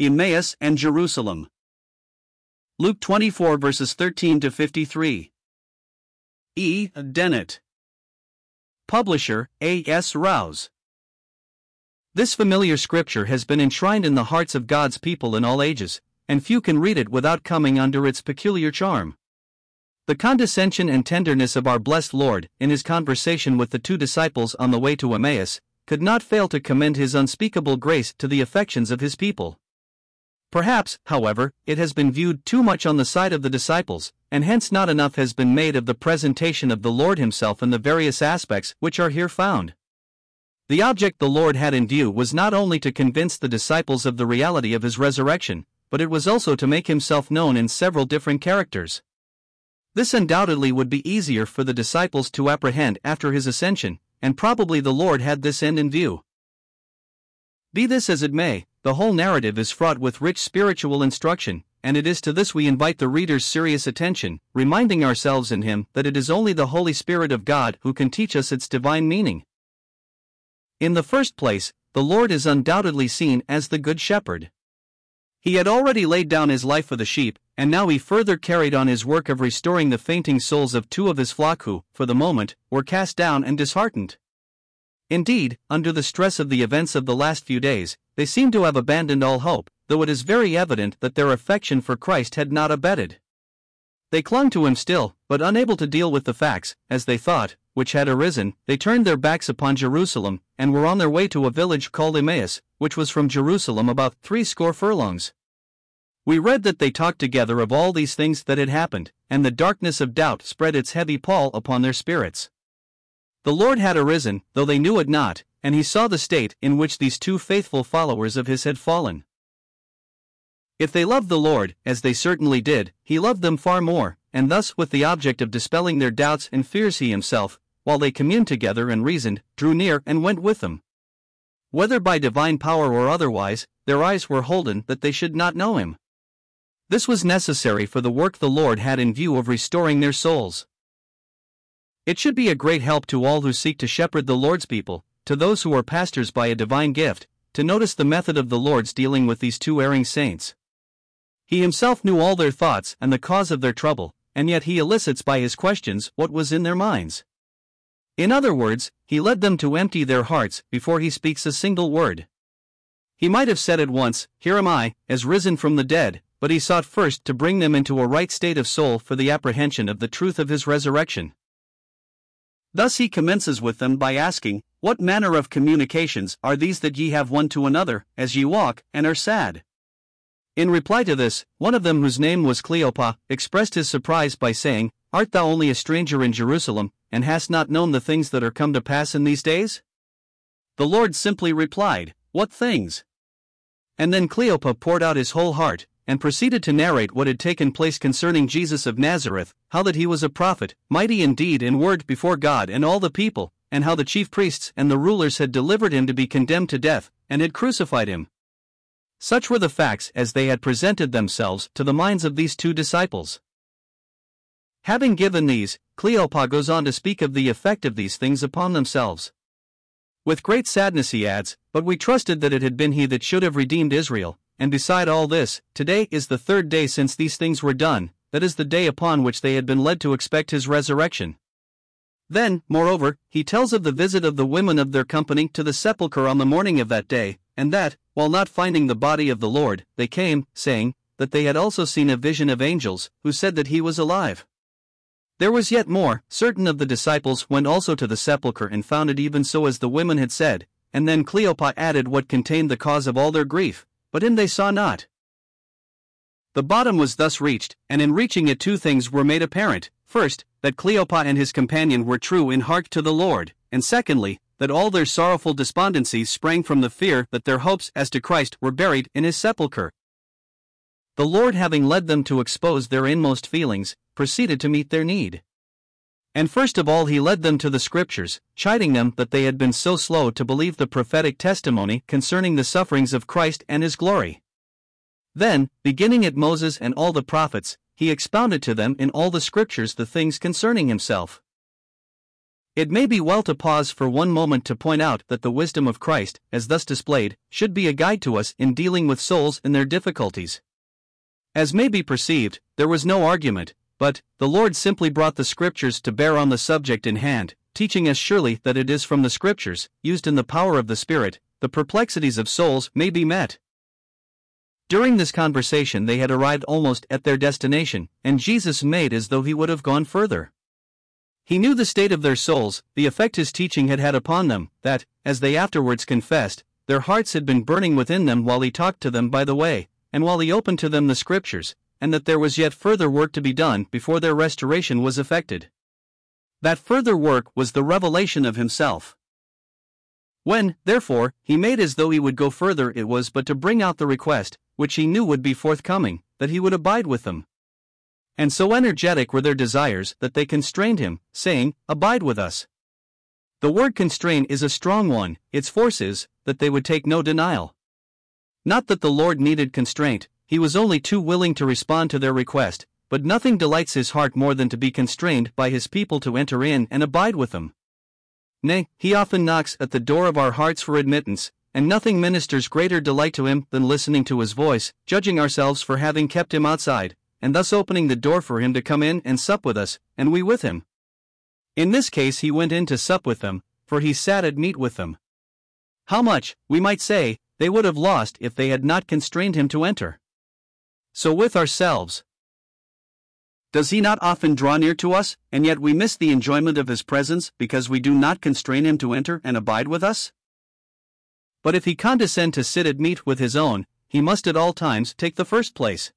Emmaus and Jerusalem. Luke 24 verses 13 to 53. E. Dennett. Publisher A. S. Rouse. This familiar scripture has been enshrined in the hearts of God's people in all ages, and few can read it without coming under its peculiar charm. The condescension and tenderness of our blessed Lord, in his conversation with the two disciples on the way to Emmaus, could not fail to commend his unspeakable grace to the affections of his people. Perhaps, however, it has been viewed too much on the side of the disciples, and hence not enough has been made of the presentation of the Lord Himself in the various aspects which are here found. The object the Lord had in view was not only to convince the disciples of the reality of His resurrection, but it was also to make Himself known in several different characters. This undoubtedly would be easier for the disciples to apprehend after His ascension, and probably the Lord had this end in view. Be this as it may, the whole narrative is fraught with rich spiritual instruction, and it is to this we invite the reader's serious attention, reminding ourselves in him that it is only the Holy Spirit of God who can teach us its divine meaning. In the first place, the Lord is undoubtedly seen as the Good Shepherd. He had already laid down his life for the sheep, and now he further carried on his work of restoring the fainting souls of two of his flock who, for the moment, were cast down and disheartened. Indeed, under the stress of the events of the last few days, they seem to have abandoned all hope, though it is very evident that their affection for Christ had not abated. They clung to him still, but unable to deal with the facts, as they thought, which had arisen, they turned their backs upon Jerusalem, and were on their way to a village called Emmaus, which was from Jerusalem about three score furlongs. We read that they talked together of all these things that had happened, and the darkness of doubt spread its heavy pall upon their spirits. The Lord had arisen, though they knew it not, and he saw the state in which these two faithful followers of his had fallen. If they loved the Lord, as they certainly did, he loved them far more, and thus, with the object of dispelling their doubts and fears, he himself, while they communed together and reasoned, drew near and went with them. Whether by divine power or otherwise, their eyes were holden that they should not know him. This was necessary for the work the Lord had in view of restoring their souls. It should be a great help to all who seek to shepherd the Lord's people, to those who are pastors by a divine gift, to notice the method of the Lord's dealing with these two erring saints. He himself knew all their thoughts and the cause of their trouble, and yet he elicits by his questions what was in their minds. In other words, he led them to empty their hearts before he speaks a single word. He might have said at once, Here am I, as risen from the dead, but he sought first to bring them into a right state of soul for the apprehension of the truth of his resurrection. Thus he commences with them by asking, What manner of communications are these that ye have one to another, as ye walk, and are sad? In reply to this, one of them, whose name was Cleopas, expressed his surprise by saying, Art thou only a stranger in Jerusalem, and hast not known the things that are come to pass in these days? The Lord simply replied, What things? And then Cleopas poured out his whole heart, and proceeded to narrate what had taken place concerning Jesus of Nazareth, how that he was a prophet, mighty indeed in word before God and all the people, and how the chief priests and the rulers had delivered him to be condemned to death, and had crucified him. Such were the facts as they had presented themselves to the minds of these two disciples. Having given these, Cleopas goes on to speak of the effect of these things upon themselves. With great sadness he adds, But we trusted that it had been he that should have redeemed Israel, and beside all this, today is the third day since these things were done, that is the day upon which they had been led to expect his resurrection. Then, moreover, he tells of the visit of the women of their company to the sepulchre on the morning of that day, and that, while not finding the body of the Lord, they came, saying, that they had also seen a vision of angels, who said that he was alive. There was yet more, certain of the disciples went also to the sepulchre and found it even so as the women had said, and then Cleopas added what contained the cause of all their grief, but in they saw not. The bottom was thus reached, and in reaching it, two things were made apparent first, that Cleopas and his companion were true in heart to the Lord, and secondly, that all their sorrowful despondencies sprang from the fear that their hopes as to Christ were buried in his sepulchre. The Lord, having led them to expose their inmost feelings, proceeded to meet their need. And first of all, he led them to the Scriptures, chiding them that they had been so slow to believe the prophetic testimony concerning the sufferings of Christ and his glory. Then, beginning at Moses and all the prophets, he expounded to them in all the scriptures the things concerning himself. It may be well to pause for one moment to point out that the wisdom of Christ, as thus displayed, should be a guide to us in dealing with souls in their difficulties. As may be perceived, there was no argument, but the Lord simply brought the Scriptures to bear on the subject in hand, teaching us surely that it is from the Scriptures, used in the power of the Spirit, the perplexities of souls may be met. During this conversation, they had arrived almost at their destination, and Jesus made as though he would have gone further. He knew the state of their souls, the effect his teaching had had upon them, that, as they afterwards confessed, their hearts had been burning within them while he talked to them by the way, and while he opened to them the Scriptures, and that there was yet further work to be done before their restoration was effected. That further work was the revelation of himself. When, therefore, he made as though he would go further, it was but to bring out the request, which he knew would be forthcoming, that he would abide with them. And so energetic were their desires that they constrained him, saying, Abide with us. The word constrain is a strong one, its force is, that they would take no denial. Not that the Lord needed constraint, he was only too willing to respond to their request, but nothing delights his heart more than to be constrained by his people to enter in and abide with them. Nay, he often knocks at the door of our hearts for admittance, and nothing ministers greater delight to him than listening to his voice, judging ourselves for having kept him outside, and thus opening the door for him to come in and sup with us, and we with him. In this case, he went in to sup with them, for he sat at meat with them. How much, we might say, they would have lost if they had not constrained him to enter. So with ourselves. Does he not often draw near to us, and yet we miss the enjoyment of his presence because we do not constrain him to enter and abide with us? But if he condescend to sit at meat with his own, he must at all times take the first place.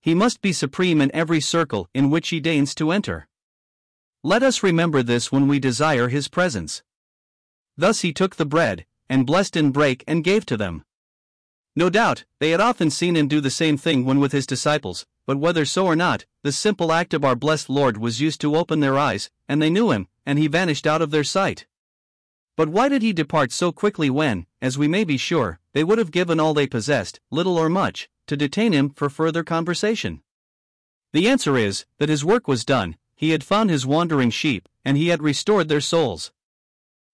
He must be supreme in every circle in which he deigns to enter. Let us remember this when we desire his presence. Thus he took the bread, and blessed and brake and gave to them. No doubt, they had often seen him do the same thing when with his disciples, but whether so or not, the simple act of our blessed Lord was used to open their eyes, and they knew him, and he vanished out of their sight. But why did he depart so quickly when, as we may be sure, they would have given all they possessed, little or much, to detain him for further conversation? The answer is, that his work was done, he had found his wandering sheep, and he had restored their souls.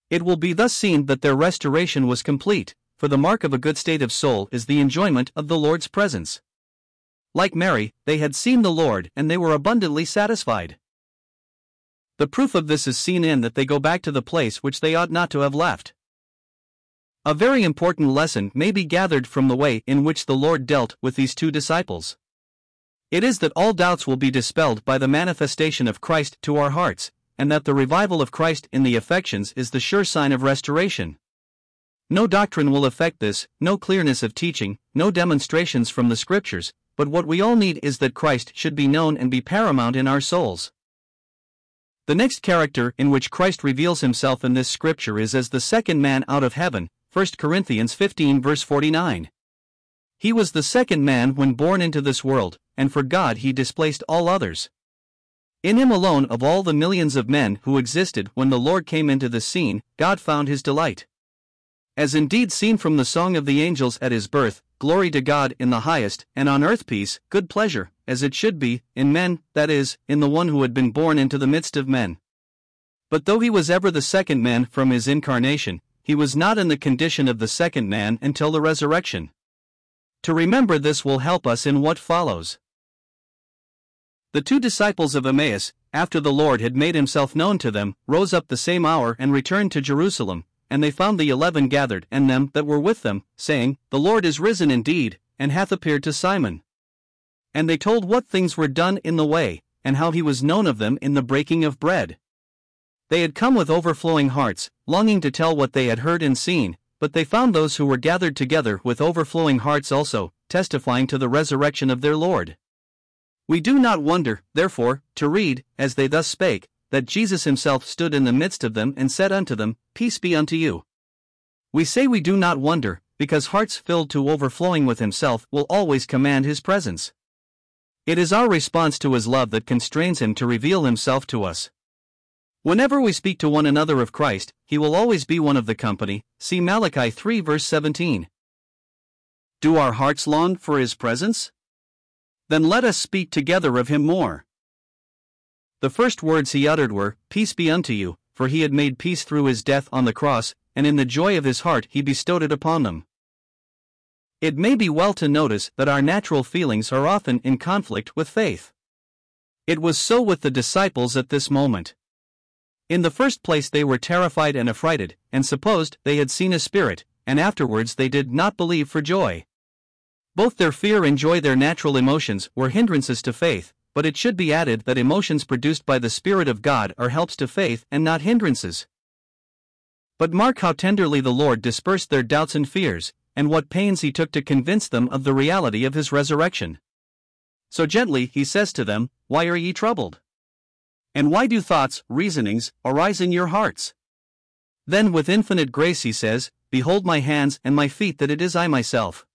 It will be thus seen that their restoration was complete, for the mark of a good state of soul is the enjoyment of the Lord's presence. Like Mary, they had seen the Lord and they were abundantly satisfied. The proof of this is seen in that they go back to the place which they ought not to have left. A very important lesson may be gathered from the way in which the Lord dealt with these two disciples. It is that all doubts will be dispelled by the manifestation of Christ to our hearts, and that the revival of Christ in the affections is the sure sign of restoration. No doctrine will affect this, no clearness of teaching, no demonstrations from the Scriptures, but what we all need is that Christ should be known and be paramount in our souls. The next character in which Christ reveals himself in this scripture is as the second man out of heaven, 1 Corinthians 15 verse 49. He was the second man when born into this world, and for God he displaced all others. In him alone of all the millions of men who existed when the Lord came into the scene, God found his delight. As indeed seen from the song of the angels at his birth, glory to God in the highest, and on earth peace, good pleasure, as it should be, in men, that is, in the one who had been born into the midst of men. But though he was ever the second man from his incarnation, he was not in the condition of the second man until the resurrection. To remember this will help us in what follows. The two disciples of Emmaus, after the Lord had made himself known to them, rose up the same hour and returned to Jerusalem, and they found the eleven gathered and them that were with them, saying, The Lord is risen indeed, and hath appeared to Simon. And they told what things were done in the way, and how he was known of them in the breaking of bread. They had come with overflowing hearts, longing to tell what they had heard and seen, but they found those who were gathered together with overflowing hearts also, testifying to the resurrection of their Lord. We do not wonder, therefore, to read, as they thus spake, that Jesus himself stood in the midst of them and said unto them, Peace be unto you. We say we do not wonder, because hearts filled to overflowing with himself will always command his presence. It is our response to his love that constrains him to reveal himself to us. Whenever we speak to one another of Christ, he will always be one of the company. See Malachi 3 verse 17. Do our hearts long for his presence? Then let us speak together of him more. The first words he uttered were, Peace be unto you, for he had made peace through his death on the cross, and in the joy of his heart he bestowed it upon them. It may be well to notice that our natural feelings are often in conflict with faith. It was so with the disciples at this moment. In the first place, they were terrified and affrighted, and supposed they had seen a spirit, and afterwards they did not believe for joy. Both their fear and joy, their natural emotions, were hindrances to faith, but it should be added that emotions produced by the Spirit of God are helps to faith and not hindrances. But mark how tenderly the Lord dispersed their doubts and fears, and what pains he took to convince them of the reality of his resurrection. So gently he says to them, Why are ye troubled? And why do thoughts, reasonings, arise in your hearts? Then with infinite grace he says, Behold my hands and my feet that it is I myself.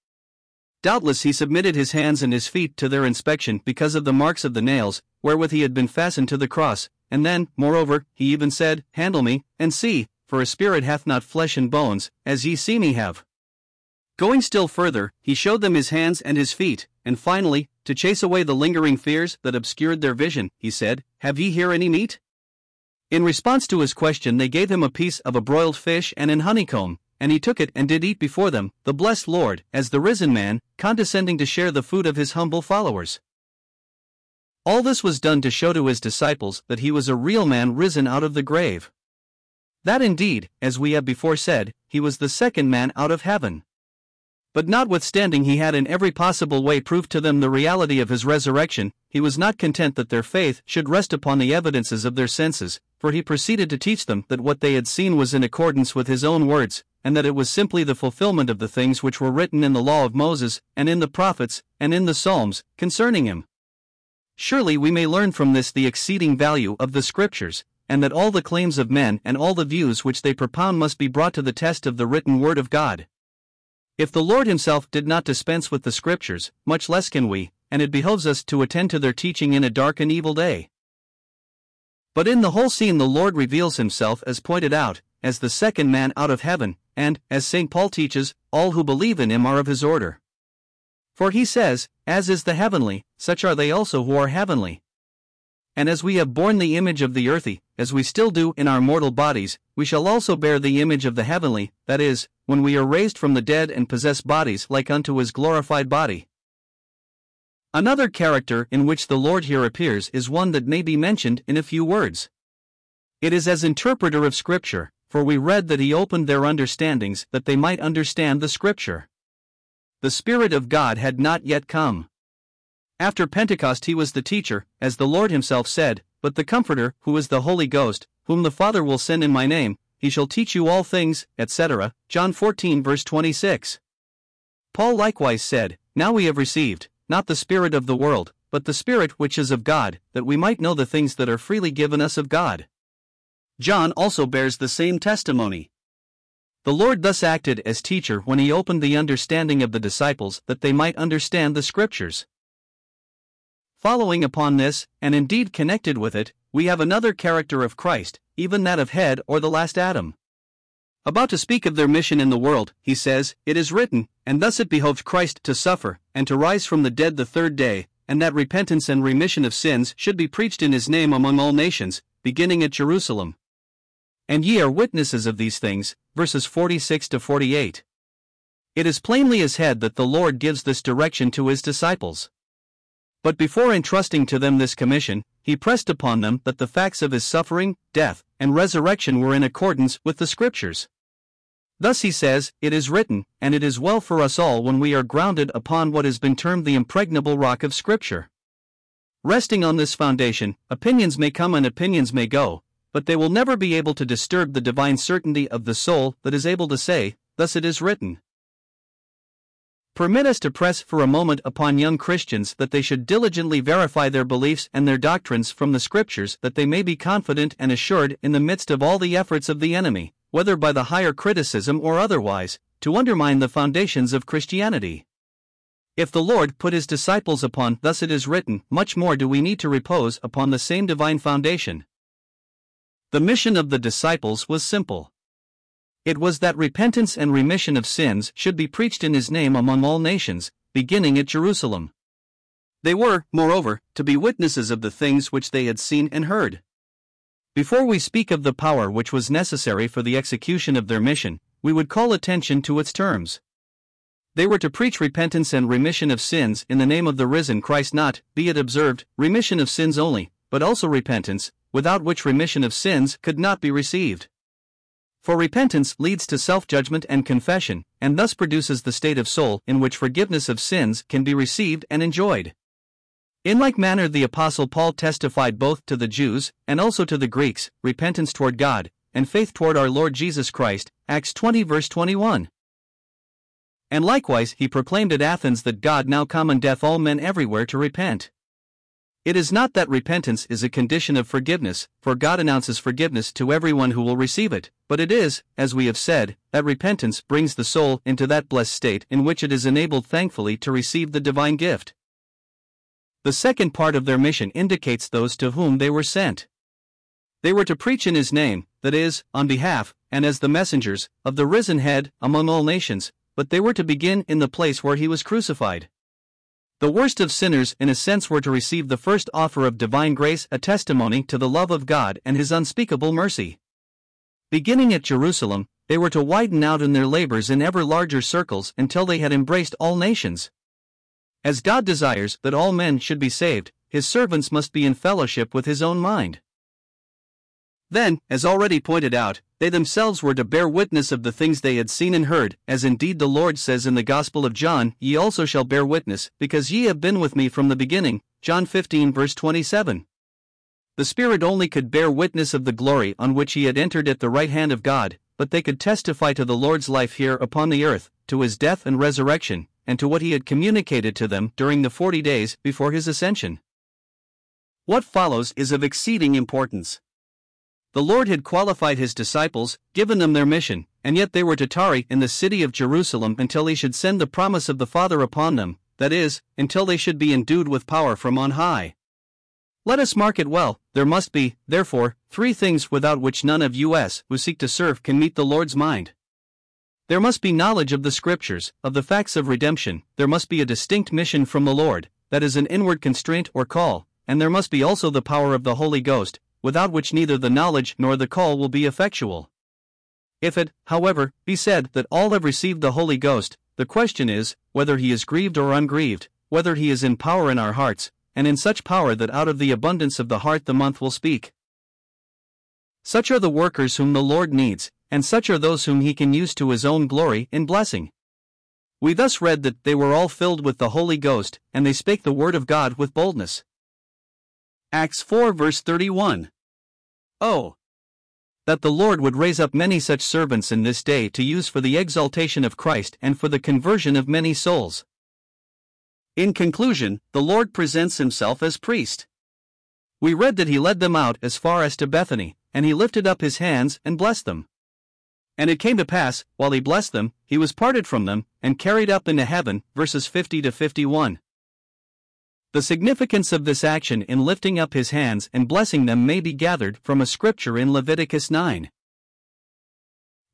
Doubtless he submitted his hands and his feet to their inspection because of the marks of the nails, wherewith he had been fastened to the cross, and then, moreover, he even said, Handle me, and see, for a spirit hath not flesh and bones, as ye see me have. Going still further, he showed them his hands and his feet, and finally, to chase away the lingering fears that obscured their vision, he said, Have ye here any meat? In response to his question, they gave him a piece of a broiled fish and an honeycomb, and he took it and did eat before them, the blessed Lord, as the risen man, condescending to share the food of his humble followers. All this was done to show to his disciples that he was a real man risen out of the grave. That indeed, as we have before said, he was the second man out of heaven. But notwithstanding he had in every possible way proved to them the reality of his resurrection, he was not content that their faith should rest upon the evidences of their senses, for he proceeded to teach them that what they had seen was in accordance with his own words, and that it was simply the fulfillment of the things which were written in the law of Moses, and in the prophets, and in the Psalms, concerning him. Surely we may learn from this the exceeding value of the Scriptures, and that all the claims of men and all the views which they propound must be brought to the test of the written Word of God. If the Lord Himself did not dispense with the Scriptures, much less can we, and it behoves us to attend to their teaching in a dark and evil day. But in the whole scene, the Lord reveals Himself as pointed out, as the second man out of heaven, and, as St. Paul teaches, all who believe in Him are of His order. For He says, As is the heavenly, such are they also who are heavenly. And as we have borne the image of the earthy, as we still do in our mortal bodies, we shall also bear the image of the heavenly, that is, when we are raised from the dead and possess bodies like unto his glorified body. Another character in which the Lord here appears is one that may be mentioned in a few words. It is as interpreter of Scripture, for we read that he opened their understandings that they might understand the Scripture. The Spirit of God had not yet come. After Pentecost, he was the teacher, as the Lord himself said, but the Comforter, who is the Holy Ghost, whom the Father will send in my name, he shall teach you all things, etc. John 14, verse 26. Paul likewise said, Now we have received, not the Spirit of the world, but the Spirit which is of God, that we might know the things that are freely given us of God. John also bears the same testimony. The Lord thus acted as teacher when he opened the understanding of the disciples that they might understand the Scriptures. Following upon this, and indeed connected with it, we have another character of Christ, even that of head or the last Adam. About to speak of their mission in the world, he says, It is written, and thus it behoved Christ to suffer, and to rise from the dead the third day, and that repentance and remission of sins should be preached in his name among all nations, beginning at Jerusalem. And ye are witnesses of these things, verses 46 to 48. It is plainly as head that the Lord gives this direction to his disciples. But before entrusting to them this commission, he pressed upon them that the facts of his suffering, death, and resurrection were in accordance with the Scriptures. Thus he says, It is written, and it is well for us all when we are grounded upon what has been termed the impregnable rock of Scripture. Resting on this foundation, opinions may come and opinions may go, but they will never be able to disturb the divine certainty of the soul that is able to say, Thus it is written. Permit us to press for a moment upon young Christians that they should diligently verify their beliefs and their doctrines from the Scriptures that they may be confident and assured in the midst of all the efforts of the enemy, whether by the higher criticism or otherwise, to undermine the foundations of Christianity. If the Lord put his disciples upon, thus it is written, much more do we need to repose upon the same divine foundation. The mission of the disciples was simple. It was that repentance and remission of sins should be preached in his name among all nations, beginning at Jerusalem. They were, moreover, to be witnesses of the things which they had seen and heard. Before we speak of the power which was necessary for the execution of their mission, we would call attention to its terms. They were to preach repentance and remission of sins in the name of the risen Christ, not, be it observed, remission of sins only, but also repentance, without which remission of sins could not be received. For repentance leads to self judgment and confession, and thus produces the state of soul in which forgiveness of sins can be received and enjoyed. In like manner, the Apostle Paul testified both to the Jews and also to the Greeks repentance toward God and faith toward our Lord Jesus Christ. Acts 20, verse 21. And likewise, he proclaimed at Athens that God now commandeth all men everywhere to repent. It is not that repentance is a condition of forgiveness, for God announces forgiveness to everyone who will receive it, but it is, as we have said, that repentance brings the soul into that blessed state in which it is enabled thankfully to receive the divine gift. The second part of their mission indicates those to whom they were sent. They were to preach in his name, that is, on behalf, and as the messengers, of the risen head, among all nations, but they were to begin in the place where he was crucified. The worst of sinners, in a sense, were to receive the first offer of divine grace, a testimony to the love of God and His unspeakable mercy. Beginning at Jerusalem, they were to widen out in their labors in ever larger circles until they had embraced all nations. As God desires that all men should be saved, His servants must be in fellowship with His own mind. Then, as already pointed out, they themselves were to bear witness of the things they had seen and heard, as indeed the Lord says in the Gospel of John, Ye also shall bear witness, because ye have been with me from the beginning. John 15, verse 27. The Spirit only could bear witness of the glory on which he had entered at the right hand of God, but they could testify to the Lord's life here upon the earth, to his death and resurrection, and to what he had communicated to them during the forty days before his ascension. What follows is of exceeding importance. The Lord had qualified his disciples, given them their mission, and yet they were to tarry in the city of Jerusalem until he should send the promise of the Father upon them, that is, until they should be endued with power from on high. Let us mark it well, there must be, therefore, three things without which none of us who seek to serve can meet the Lord's mind. There must be knowledge of the Scriptures, of the facts of redemption, there must be a distinct mission from the Lord, that is an inward constraint or call, and there must be also the power of the Holy Ghost, without which neither the knowledge nor the call will be effectual. If it, however, be said that all have received the Holy Ghost, the question is, whether he is grieved or ungrieved, whether he is in power in our hearts, and in such power that out of the abundance of the heart the month will speak. Such are the workers whom the Lord needs, and such are those whom he can use to his own glory in blessing. We thus read that they were all filled with the Holy Ghost, and they spake the word of God with boldness. Acts 4 verse 31. Oh! That the Lord would raise up many such servants in this day to use for the exaltation of Christ and for the conversion of many souls. In conclusion, the Lord presents himself as priest. We read that he led them out as far as to Bethany, and he lifted up his hands and blessed them. And it came to pass, while he blessed them, he was parted from them, and carried up into heaven. Verses 50 to 51. The significance of this action in lifting up his hands and blessing them may be gathered from a scripture in Leviticus 9.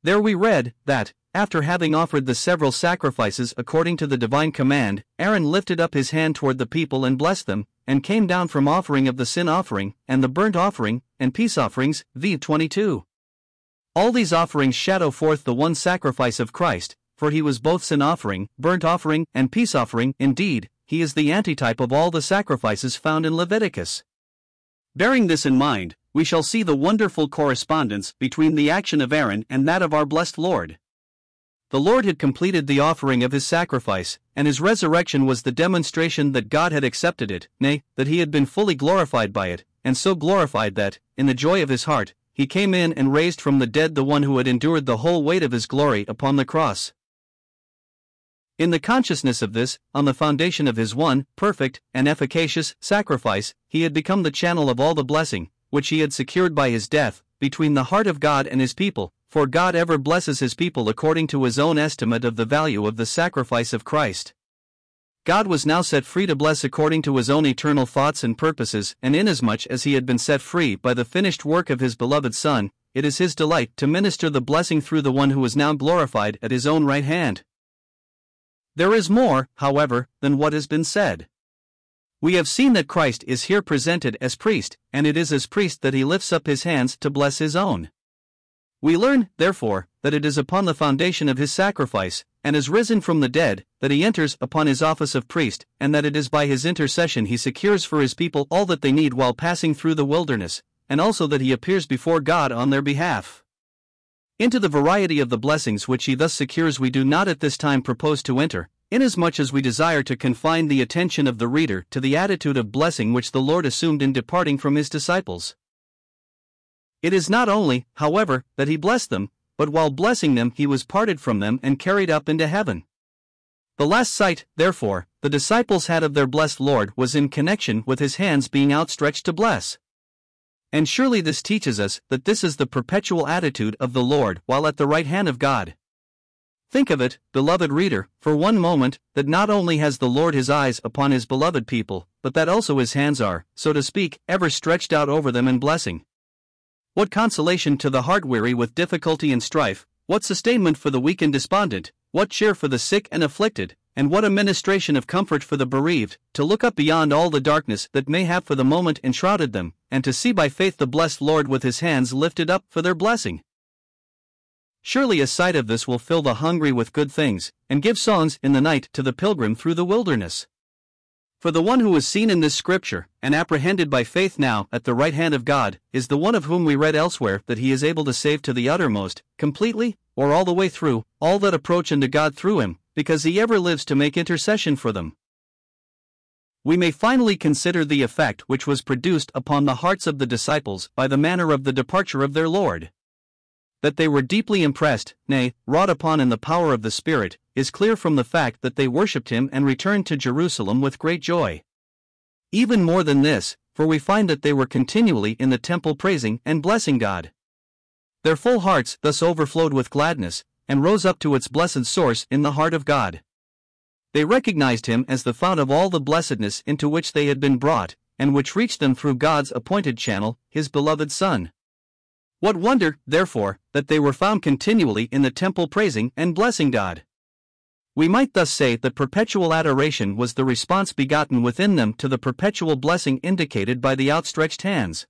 There we read that, after having offered the several sacrifices according to the divine command, Aaron lifted up his hand toward the people and blessed them, and came down from offering of the sin offering, and the burnt offering, and peace offerings. V 22. All these offerings shadow forth the one sacrifice of Christ, for he was both sin offering, burnt offering, and peace offering, indeed, he is the antitype of all the sacrifices found in Leviticus. Bearing this in mind, we shall see the wonderful correspondence between the action of Aaron and that of our blessed Lord. The Lord had completed the offering of his sacrifice, and his resurrection was the demonstration that God had accepted it, nay, that he had been fully glorified by it, and so glorified that, in the joy of his heart, he came in and raised from the dead the one who had endured the whole weight of his glory upon the cross. In the consciousness of this, on the foundation of his one, perfect, and efficacious sacrifice, he had become the channel of all the blessing, which he had secured by his death, between the heart of God and his people, for God ever blesses his people according to his own estimate of the value of the sacrifice of Christ. God was now set free to bless according to his own eternal thoughts and purposes, and inasmuch as he had been set free by the finished work of his beloved Son, it is his delight to minister the blessing through the one who is now glorified at his own right hand. There is more, however, than what has been said. We have seen that Christ is here presented as priest, and it is as priest that he lifts up his hands to bless his own. We learn, therefore, that it is upon the foundation of his sacrifice, and is risen from the dead, that he enters upon his office of priest, and that it is by his intercession he secures for his people all that they need while passing through the wilderness, and also that he appears before God on their behalf. Into the variety of the blessings which he thus secures, we do not at this time propose to enter, inasmuch as we desire to confine the attention of the reader to the attitude of blessing which the Lord assumed in departing from his disciples. It is not only, however, that he blessed them, but while blessing them he was parted from them and carried up into heaven. The last sight, therefore, the disciples had of their blessed Lord was in connection with his hands being outstretched to bless. And surely this teaches us that this is the perpetual attitude of the Lord while at the right hand of God. Think of it, beloved reader, for one moment, that not only has the Lord his eyes upon his beloved people, but that also his hands are, so to speak, ever stretched out over them in blessing. What consolation to the heart weary with difficulty and strife, what sustainment for the weak and despondent, what cheer for the sick and afflicted, and what a ministration of comfort for the bereaved, to look up beyond all the darkness that may have for the moment enshrouded them, and to see by faith the blessed Lord with his hands lifted up for their blessing. Surely a sight of this will fill the hungry with good things, and give songs in the night to the pilgrim through the wilderness. For the one who is seen in this scripture, and apprehended by faith now at the right hand of God, is the one of whom we read elsewhere that he is able to save to the uttermost, completely, or all the way through, all that approach unto God through him, because he ever lives to make intercession for them. We may finally consider the effect which was produced upon the hearts of the disciples by the manner of the departure of their Lord. That they were deeply impressed, nay, wrought upon in the power of the Spirit, is clear from the fact that they worshipped him and returned to Jerusalem with great joy. Even more than this, for we find that they were continually in the temple praising and blessing God. Their full hearts thus overflowed with gladness, and rose up to its blessed source in the heart of God. They recognized him as the fount of all the blessedness into which they had been brought, and which reached them through God's appointed channel, his beloved Son. What wonder, therefore, that they were found continually in the temple praising and blessing God? We might thus say that perpetual adoration was the response begotten within them to the perpetual blessing indicated by the outstretched hands.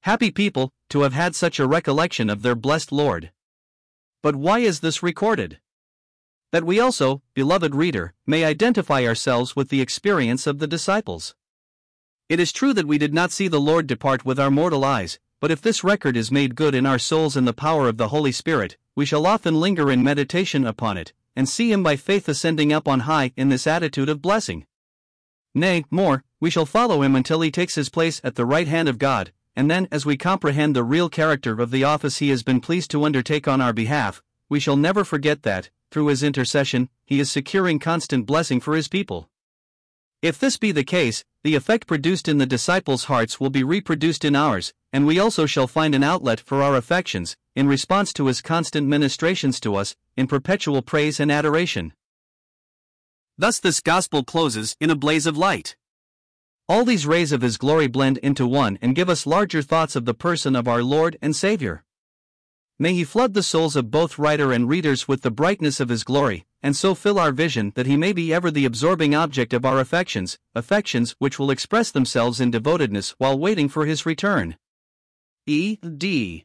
Happy people, to have had such a recollection of their blessed Lord. But why is this recorded? That we also, beloved reader, may identify ourselves with the experience of the disciples. It is true that we did not see the Lord depart with our mortal eyes, but if this record is made good in our souls in the power of the Holy Spirit, we shall often linger in meditation upon it, and see Him by faith ascending up on high in this attitude of blessing. Nay, more, we shall follow Him until He takes His place at the right hand of God, and then, as we comprehend the real character of the office He has been pleased to undertake on our behalf, we shall never forget that, through His intercession, He is securing constant blessing for His people. If this be the case, the effect produced in the disciples' hearts will be reproduced in ours, and we also shall find an outlet for our affections, in response to his constant ministrations to us, in perpetual praise and adoration. Thus, this gospel closes in a blaze of light. All these rays of his glory blend into one and give us larger thoughts of the person of our Lord and Savior. May he flood the souls of both writer and readers with the brightness of his glory, and so fill our vision that he may be ever the absorbing object of our affections, affections which will express themselves in devotedness while waiting for his return. E. D.